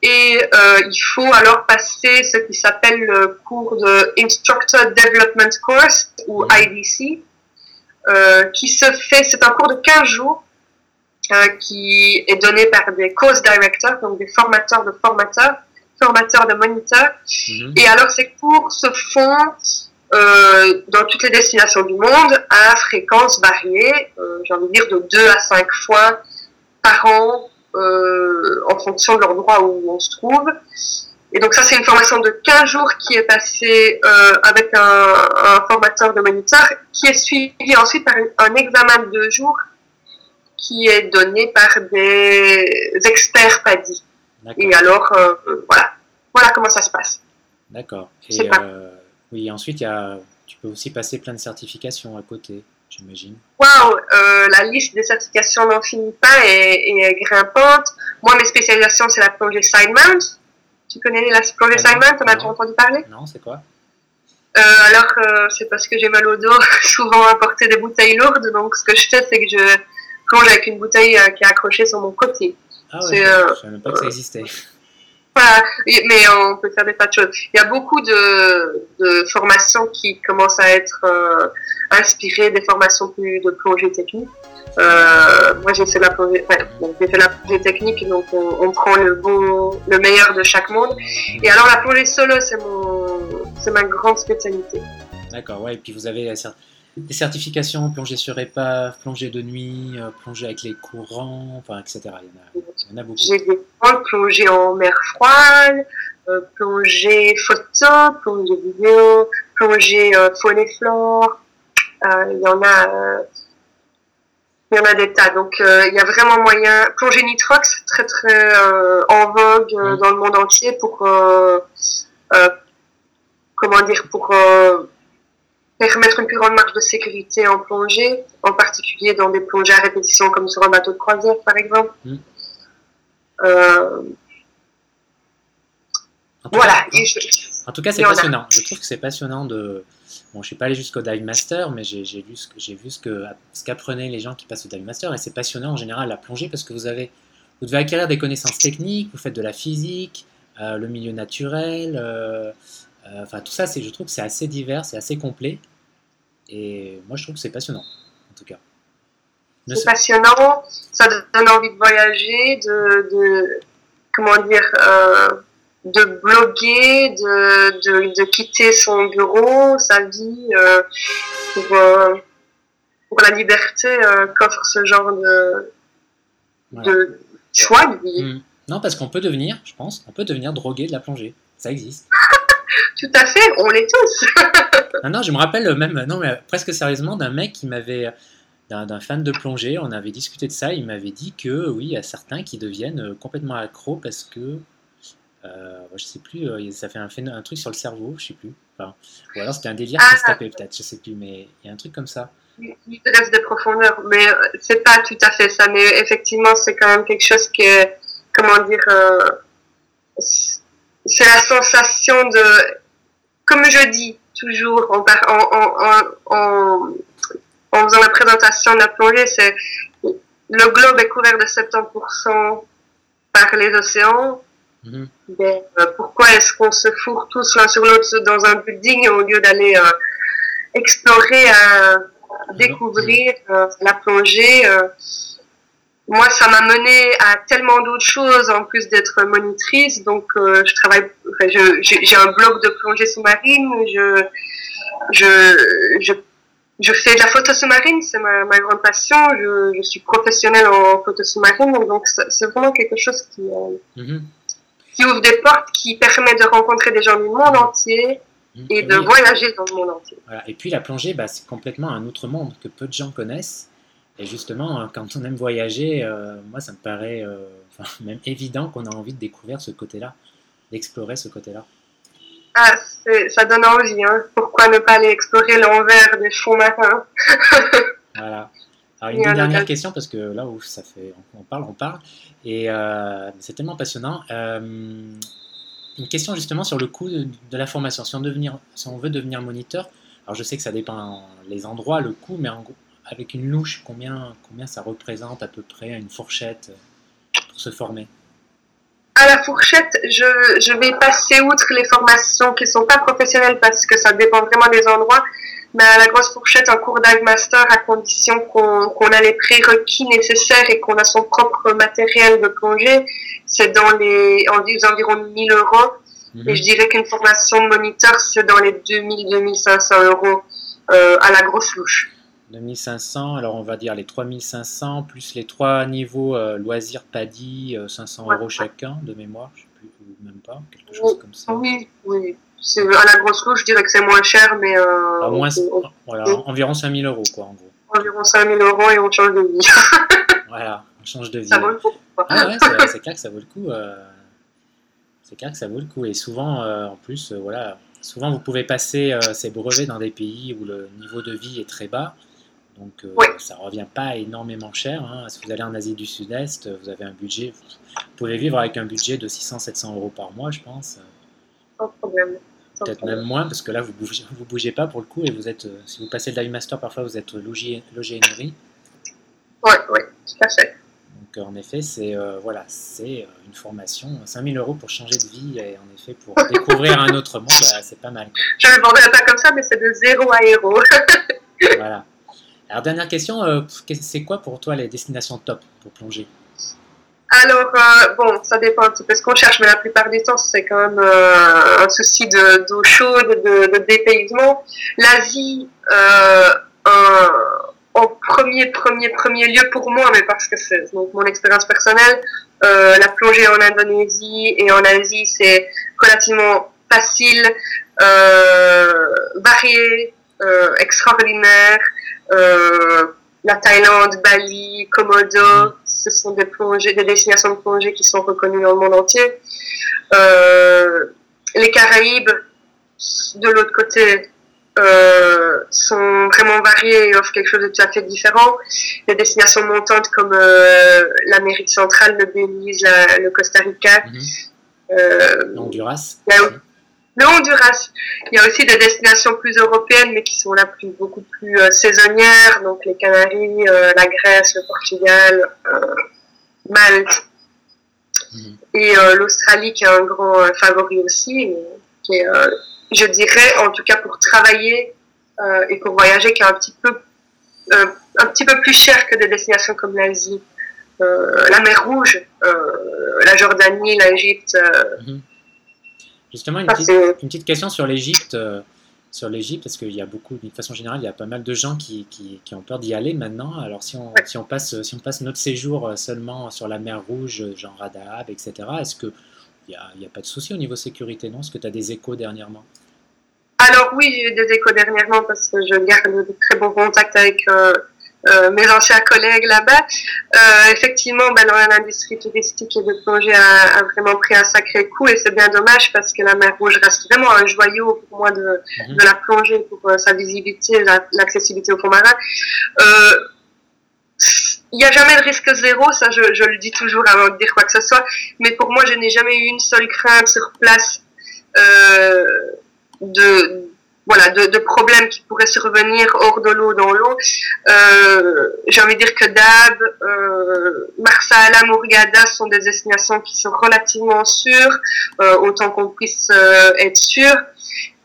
Et il faut alors passer ce qui s'appelle le cours de Instructor Development Course, ou mhm. IDC, qui se fait, c'est un cours de 15 jours, qui est donné par des course directors, donc des formateurs de formateurs, formateurs de moniteurs. Mhm. Et alors ces cours se font euh, dans toutes les destinations du monde à fréquence variée, euh, j'ai envie de dire de 2 à 5 fois par an euh, en fonction de l'endroit où on se trouve. Et donc ça, c'est une formation de 15 jours qui est passée euh, avec un, un, formateur de moniteur, qui est suivi ensuite par un examen de deux jours qui est donné par des experts PADI. Et alors, euh, voilà. voilà comment ça se passe. D'accord. Et euh, oui, ensuite, y a, tu peux aussi passer plein de certifications à côté j'imagine. Waouh, euh, la liste des certifications n'en finit pas et, est grimpante. Moi, mes spécialisations, c'est la plongée side mount. Tu connais la plongée ah side mount On a déjà entendu parler? Non, c'est quoi? Euh, alors, euh, c'est parce que j'ai mal au dos, souvent à porter des bouteilles lourdes. Donc, ce que je fais, c'est que je plonge avec une bouteille qui est accrochée sur mon côté. Ah ouais, je ne savais même pas que ça existait. Voilà, mais on peut faire des tas de choses. Il y a beaucoup de, de formations qui commencent à être inspiré des formations plus de plongée technique. Euh, moi, j'ai fait la plongée, j'ai fait la plongée technique, donc on, prend le bon, le meilleur de chaque monde. Et alors, la plongée solo, c'est mon, c'est ma grande spécialité. D'accord, ouais. Et puis vous avez des certifications, plongée sur épave, plongée de nuit, euh, plongée avec les courants, enfin, etc. Il y en a, il y en a beaucoup. J'ai des plongée en mer froide, euh, plongée photo, plongée vidéo, plongée euh, faune et flore. Euh, il y en a il y en a des tas. Donc, euh, il y a vraiment moyen. Plongée nitrox, très très en vogue dans le monde entier pour comment dire pour permettre une plus grande marge de sécurité en plongée, en particulier dans des plongées à répétition comme sur un bateau de croisière par exemple. Mm. voilà. en tout cas, c'est passionnant. Je trouve que c'est passionnant de, Bon, je suis pas allé jusqu'au Dive Master, mais j'ai vu ce que j'ai vu ce que ce qu'apprenaient les gens qui passent au Dive Master, et c'est passionnant en général la plongée parce que vous avez vous devez acquérir des connaissances techniques, vous faites de la physique, euh, le milieu naturel, euh, euh, enfin tout ça, c'est je trouve que c'est assez divers, c'est assez complet, et moi je trouve que c'est passionnant en tout cas. C'est passionnant, ça donne envie de voyager, de, de comment dire de bloguer, de, de, quitter son bureau, sa vie, euh, pour, euh, pour, la liberté euh, qu'offre ce genre de, de choix de vie. Hmm. Non, parce qu'on peut devenir, je pense, on peut devenir drogué de la plongée. Ça existe. Tout à fait, on l'est tous. non, non, je me rappelle même, non, mais presque sérieusement, d'un mec qui m'avait d'un fan de plongée, on avait discuté de ça, il m'avait dit que oui, il y a certains qui deviennent complètement accros parce que euh, je sais plus, euh, ça fait un, un, truc sur le cerveau, je sais plus. Enfin, ou alors c'était un délire qui se ah. tapait peut-être, je sais plus, mais il y a un truc comme ça. Il reste des profondeurs, mais euh, c'est pas tout à fait ça. Mais effectivement, c'est quand même quelque chose qui est, comment dire, euh, c'est la sensation de, comme je dis toujours en, en, en, en faisant la présentation de la plongée, c'est le globe est couvert de 70% par les océans, Mhm. Ben, euh, pourquoi est-ce qu'on se fourre tous l'un sur l'autre dans un building au lieu d'aller euh, explorer, euh, découvrir, la plongée moi, ça m'a mené à tellement d'autres choses en plus d'être monitrice. Donc, je travaille, j'ai un blog de plongée sous-marine. Je, je, je, je, fais de la photo sous-marine, c'est ma, ma, grande passion. Je, je, suis professionnelle en photo sous-marine, donc c'est vraiment quelque chose qui, mhm qui ouvre des portes, qui permet de rencontrer des gens du monde entier mmh. et de voyager dans le monde entier. Et puis la plongée, bah, c'est complètement un autre monde que peu de gens connaissent. Et justement, euh, quand on aime voyager, euh, moi, ça me paraît euh, même évident qu'on a envie de découvrir ce côté-là, d'explorer ce côté-là. Ah, ça donne envie. Hein. Pourquoi ne pas aller explorer l'envers des fonds marins? Voilà. Alors, une dernière question, parce que là où ça fait, on parle, on parle, et euh, c'est tellement passionnant. Une question justement sur le coût de, la formation. Si on, devenir, si on veut devenir moniteur, alors je sais que ça dépend les endroits, le coût, mais avec une louche, combien, combien ça représente à peu près une fourchette pour se former? À la fourchette, je, je, vais passer outre les formations qui ne sont pas professionnelles parce que ça dépend vraiment des endroits. Mais à la grosse fourchette, un cours dive master à condition qu'on a les prérequis nécessaires et qu'on a son propre matériel de plongée, c'est dans les environ 1000 euros. Mhm. Et je dirais qu'une formation de moniteur, c'est dans les 2000-2500 euros euh, à la grosse louche. 2500, alors on va dire les 3500 plus les trois niveaux euh, loisirs PADI, 500 euh, euros chacun de mémoire, je sais plus, ou même pas, quelque chose comme ça. Oui, oui. À la grosse louche, je dirais que c'est moins cher, mais. Euh, ah, moins, voilà, environ 5000 euros, quoi, en gros. Environ 5000 euros et on change de vie. voilà, on change de vie. Ça vaut le coup. Ah ouais, c'est, c'est, clair que ça vaut le coup. c'est clair que ça vaut le coup. Et souvent, en plus, voilà, souvent vous pouvez passer ces brevets dans des pays où le niveau de vie est très bas. Donc euh, ça ne revient pas énormément cher. Hein. Si vous allez en Asie du Sud-Est, vous avez un budget, vous pouvez vivre avec un budget de 600-700 euros par mois, je pense. Sans problème. Peut-être même moins, parce que là, vous ne bougez, vous bougez pas pour le coup, et vous êtes, euh, si vous passez le Dive Master, parfois vous êtes logé, logé et nourri. Oui, oui, tout à fait. Donc en effet, c'est euh, voilà, c'est une formation, 5000 euros pour changer de vie, et en effet, pour découvrir un autre monde, bah, c'est pas mal. Je ne le vendrai pas comme ça, mais c'est de zéro à héros. voilà. Alors, dernière question, euh, c'est quoi pour toi les destinations top pour plonger? Alors, euh, bon, ça dépend un petit peu ce qu'on cherche, mais la plupart du temps, c'est quand même euh, un souci d'eau chaude, de, de, dépaysement. L'Asie, en premier, premier, premier lieu pour moi, mais parce que c'est mon expérience personnelle, la plongée en Indonésie et en Asie, c'est relativement facile, varié, extraordinaire. Euh, la Thaïlande, Bali, Komodo, ce sont des plongées, des destinations de plongée qui sont reconnues dans le monde entier. Euh, les Caraïbes, de l'autre côté, euh, sont vraiment variées et offrent quelque chose de tout à fait différent. Les destinations montantes comme l'Amérique centrale, le Belize, le Costa Rica, mm Honduras le Honduras. Il y a aussi des destinations plus européennes, mais qui sont là plus, beaucoup plus euh, saisonnières, donc les Canaries, euh, la Grèce, le Portugal, euh, Malte. Mhm. Et l'Australie qui est un grand favori aussi, qui je dirais, en tout cas pour travailler et pour voyager, qui est un petit peu, un petit peu plus cher que des destinations comme l'Asie. la mer Rouge, la Jordanie, l'Égypte, mhm. Justement, une, petite, question sur l'Égypte. Euh, sur l'Égypte, parce qu'il y a beaucoup, d'une façon générale, il y a pas mal de gens qui, qui, ont peur d'y aller maintenant. Alors, si on, si, on passe, si on passe notre séjour euh, seulement sur la mer Rouge, genre Radahab, etc., est-ce qu'il n'y a, a pas de souci au niveau sécurité, non? Est-ce que tu as des échos dernièrement? Alors oui, j'ai eu des échos dernièrement parce que je garde de très bons contacts avec euh, euh, mes anciens collègues là-bas. Euh, effectivement, ben, l'industrie touristique et de plongée a, vraiment pris un sacré coup et c'est bien dommage parce que la mer Rouge reste vraiment un joyau pour moi de, mhm. de la plongée, pour euh, sa visibilité, l'accessibilité au fond marin. Il n'y a jamais de risque zéro, ça je, je, le dis toujours avant de dire quoi que ce soit, mais pour moi je n'ai jamais eu une seule crainte sur place de, voilà, de, problèmes qui pourraient survenir hors de l'eau, dans l'eau. Euh, J'ai envie de dire que Dab, euh, Marsala, Mourgada sont des destinations qui sont relativement sûres, euh, autant qu'on puisse être sûr,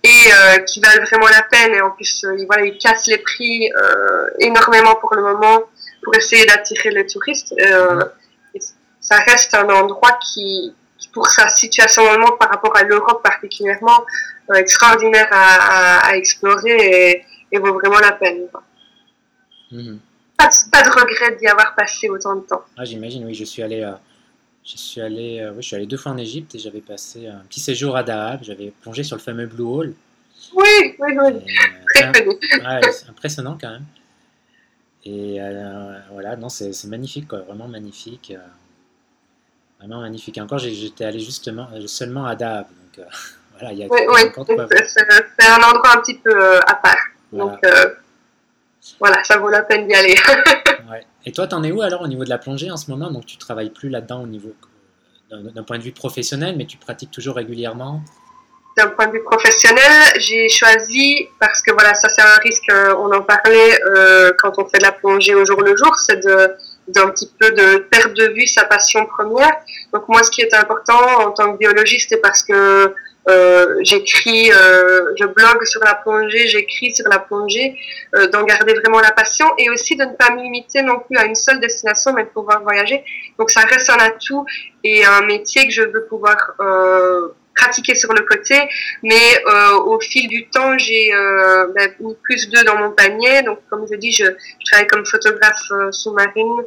et qui valent vraiment la peine. Et en plus, voilà, ils cassent les prix énormément pour le moment pour essayer d'attirer les touristes. Ça reste un endroit qui, pour sa situation normalement par rapport à l'Europe particulièrement, euh, extraordinaire à, à, explorer et, vaut vraiment la peine. Mhm. Pas, de, pas, de, regret d'y avoir passé autant de temps. Ah, J'imagine, oui, je suis allé. Euh, je suis, allé, euh, oui, je suis allé deux fois en Égypte et j'avais passé un petit séjour à Dahab. J'avais plongé sur le fameux Blue Hole. Oui, oui, oui. Très connu. c'est impressionnant quand même. Et voilà, non, c'est magnifique, quoi, vraiment magnifique. Vraiment magnifique. encore, j'étais allé justement, seulement à Dahab. Donc, voilà, il y a Oui, oui, c'est un endroit un petit peu euh, à part. Voilà. Donc euh, voilà, ça vaut la peine d'y aller. Ouais. Et toi, t'en es où alors au niveau de la plongée en ce moment? Donc tu travailles plus là-dedans au niveau euh, d'un point de vue professionnel, mais tu pratiques toujours régulièrement? D'un point de vue professionnel, j'ai choisi, parce que voilà, ça c'est un risque, euh, on en parlait euh, quand on fait de la plongée au jour le jour, c'est de d'un petit peu de perdre de vue sa passion première. Donc moi, ce qui est important en tant que biologiste, c'est parce que euh, j'écris, euh, je blogue sur la plongée, j'écris sur la plongée, euh, d'en garder vraiment la passion et aussi de ne pas me limiter non plus à une seule destination, mais de pouvoir voyager. Donc ça reste un atout et un métier que je veux pouvoir pratiquer sur le côté, mais euh, au fil du temps, j'ai euh, mis plus d'œufs dans mon panier. Donc, comme je dis, je, je travaille comme photographe euh, sous-marine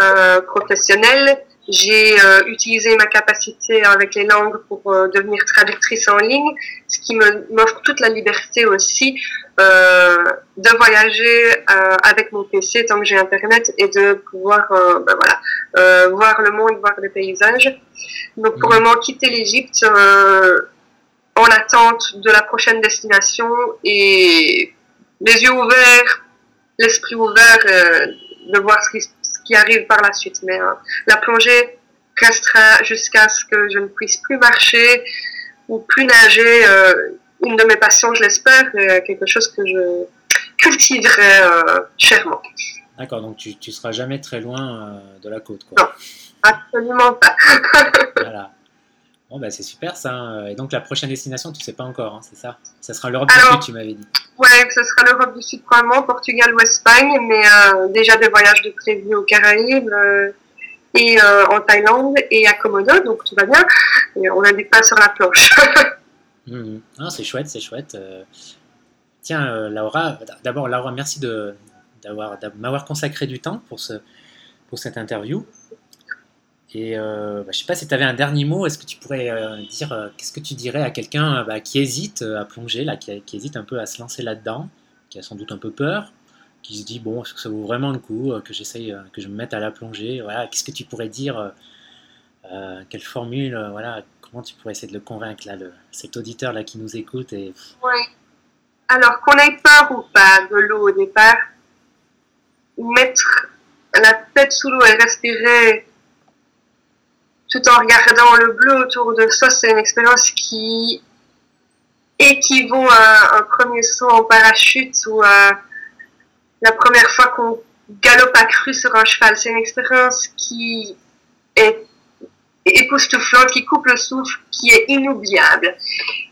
euh, professionnelle. J'ai euh, utilisé ma capacité avec les langues pour euh, devenir traductrice en ligne, ce qui me- m'offre toute la liberté aussi euh, de voyager avec mon PC tant que j'ai Internet et de pouvoir ben voilà, voir le monde, voir les paysages. Donc pour le moment, quitter l'Égypte en attente de la prochaine destination et les yeux ouverts, l'esprit ouvert, euh, de voir ce qui, ce qui arrive par la suite. Mais euh, la plongée restera jusqu'à ce que je ne puisse plus marcher ou plus nager. euh, une de mes passions, je l'espère, et quelque chose que je cultiverai euh, chèrement. D'accord, donc tu, tu seras jamais très loin euh, de la côte, quoi. Non. Absolument pas. Voilà. Bon, bah c'est super ça. hein. Et donc la prochaine destination, tu sais pas encore, hein, c'est ça? Ça sera l'Europe du Sud, tu m'avais dit. Ouais, ce sera l'Europe du Sud probablement, Portugal ou Espagne, mais euh, déjà des voyages de prévus aux Caraïbes euh, et euh, en Thaïlande et à Komodo, donc tout va bien. Et on a des pas sur la planche. Mhm. Ah, c'est chouette, c'est chouette. Tiens, Laura, d'abord, Laura, merci de d'avoir de m'avoir consacré du temps pour ce pour cette interview. Et euh, bah, je sais pas si tu avais un dernier mot. Est-ce que tu pourrais euh, dire euh, qu'est-ce que tu dirais à quelqu'un bah, qui hésite à plonger là, qui, hésite un peu à se lancer là-dedans, qui a sans doute un peu peur, qui se dit bon, est-ce que ça vaut vraiment le coup que j'essaye, que je me mette à la plongée. Voilà, qu'est-ce que tu pourrais dire Quelle formule Voilà, comment tu pourrais essayer de le convaincre là, cet auditeur là qui nous écoute et Ouais. Alors qu'on ait peur ou pas de l'eau au départ, mettre la tête sous l'eau et respirer tout en regardant le bleu autour de soi, c'est une expérience qui équivaut à un premier saut en parachute ou à la première fois qu'on galope à cru sur un cheval. C'est une expérience qui est époustouflante, qui coupe le souffle, qui est inoubliable.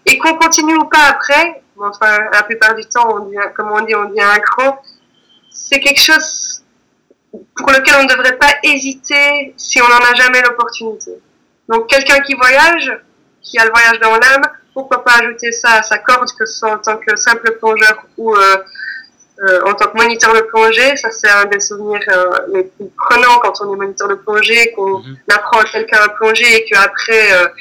Et qu'on continue ou pas après, enfin, la plupart du temps, on devient, comme on dit, on devient accro, c'est quelque chose pour lequel on ne devrait pas hésiter si on n'en a jamais l'opportunité. Donc, quelqu'un qui voyage, qui a le voyage dans l'âme, pourquoi pas ajouter ça à sa corde, que ce soit en tant que simple plongeur ou euh, euh, en tant que moniteur de plongée. Ça, c'est un des souvenirs euh, les plus prenants quand on est moniteur de plongée, qu'on Mhm. apprend à quelqu'un à plonger et qu'après,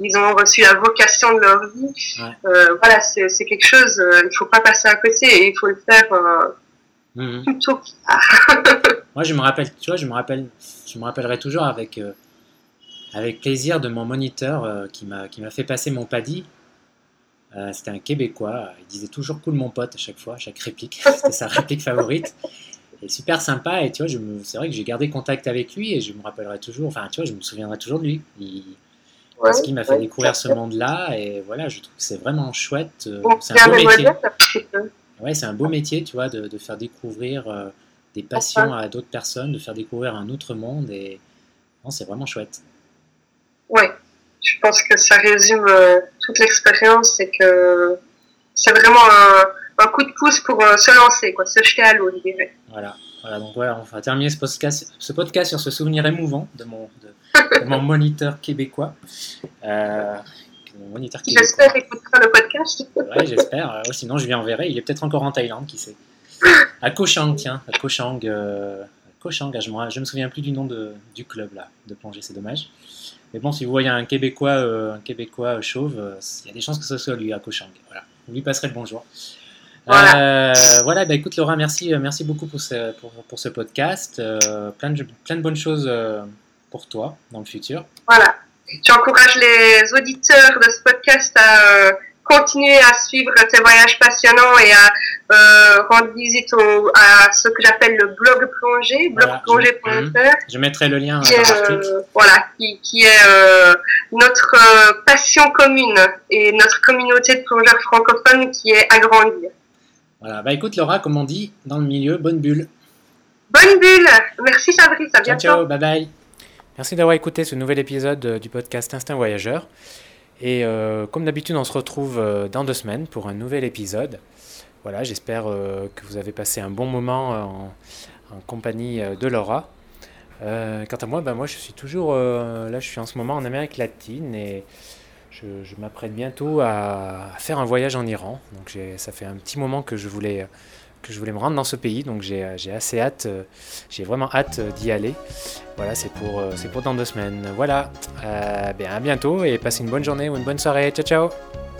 ils ont reçu la vocation de leur vie. Ouais. Voilà, c'est quelque chose, il faut pas passer à côté et il faut le faire Mhm. plutôt Moi, je me rappelle, tu vois, je me rappelle, je me rappellerai toujours avec, euh, avec plaisir de mon moniteur euh, qui m'a qui m'a fait passer mon paddy. Euh, C'était un Québécois. Il disait toujours cool mon pote à chaque fois, à chaque réplique. C'était sa réplique favorite. Et super sympa. Et tu vois, je me- c'est vrai que j'ai gardé contact avec lui et je me rappellerai toujours. Enfin, tu vois, je me souviendrai toujours de lui. Il- parce qu'il m'a fait ouais, découvrir ce monde-là. Et voilà, je trouve que c'est vraiment chouette. c'est un beau métier. Ouais, c'est un beau métier, tu vois, de, de faire découvrir euh, des passions à d'autres personnes, de faire découvrir un autre monde. Et non, c'est vraiment chouette. Ouais, je pense que ça résume euh, toute l'expérience, c'est que c'est vraiment un, un coup de pouce pour euh, se lancer, quoi, se jeter à l'eau, je dirais. Voilà. Voilà, donc voilà, on va terminer ce podcast, ce podcast sur ce souvenir émouvant de mon, de, de mon moniteur québécois. Euh, mon moniteur québécois. J'espère écoutera le podcast. Ouais, j'espère. Euh, sinon, je lui enverrai. Il est peut-être encore en Thaïlande, qui sait. À Koh Chang, tiens. À Koh Chang. euh, à Koh Chang, ah, je me, souviens plus du nom de, du club là, de plongée, c'est dommage. Mais bon, si vous voyez un Québécois, euh, un Québécois chauve, euh, il y a des chances que ce soit lui à Koh Chang. Voilà. Vous lui passerez le bonjour. Voilà. Voilà, bah, écoute Laura, merci, merci beaucoup pour ce, pour, pour ce podcast. Plein, de, plein de bonnes choses pour toi dans le futur. Voilà. J'encourage les auditeurs de ce podcast à continuer à suivre ces voyages passionnants et à euh, rendre visite au, à ce que j'appelle le blog plongé, blogplongé.fr. Je, je, mettrai le lien qui est, euh, voilà, qui, qui est euh, notre euh, passion commune et notre communauté de plongeurs francophones qui est agrandie. Voilà, bah écoute Laura, comme on dit dans le milieu, bonne bulle. Bonne bulle Merci Fabrice, à bientôt. Ciao, bye bye. Merci d'avoir écouté ce nouvel épisode du podcast Instinct Voyageur. Et euh, comme d'habitude, on se retrouve euh, dans deux semaines pour un nouvel épisode. Voilà, j'espère euh, que vous avez passé un bon moment en, compagnie de Laura. quant à moi, ben moi je suis toujours là, je suis en ce moment en Amérique latine et je, je m'apprête bientôt à, faire un voyage en Iran. Donc ça fait un petit moment que je voulais que je voulais me rendre dans ce pays, donc j'ai assez hâte, j'ai vraiment hâte d'y aller. Voilà, c'est pour, pour dans deux semaines. Voilà, euh, bien à bientôt et passez une bonne journée ou une bonne soirée. Ciao ciao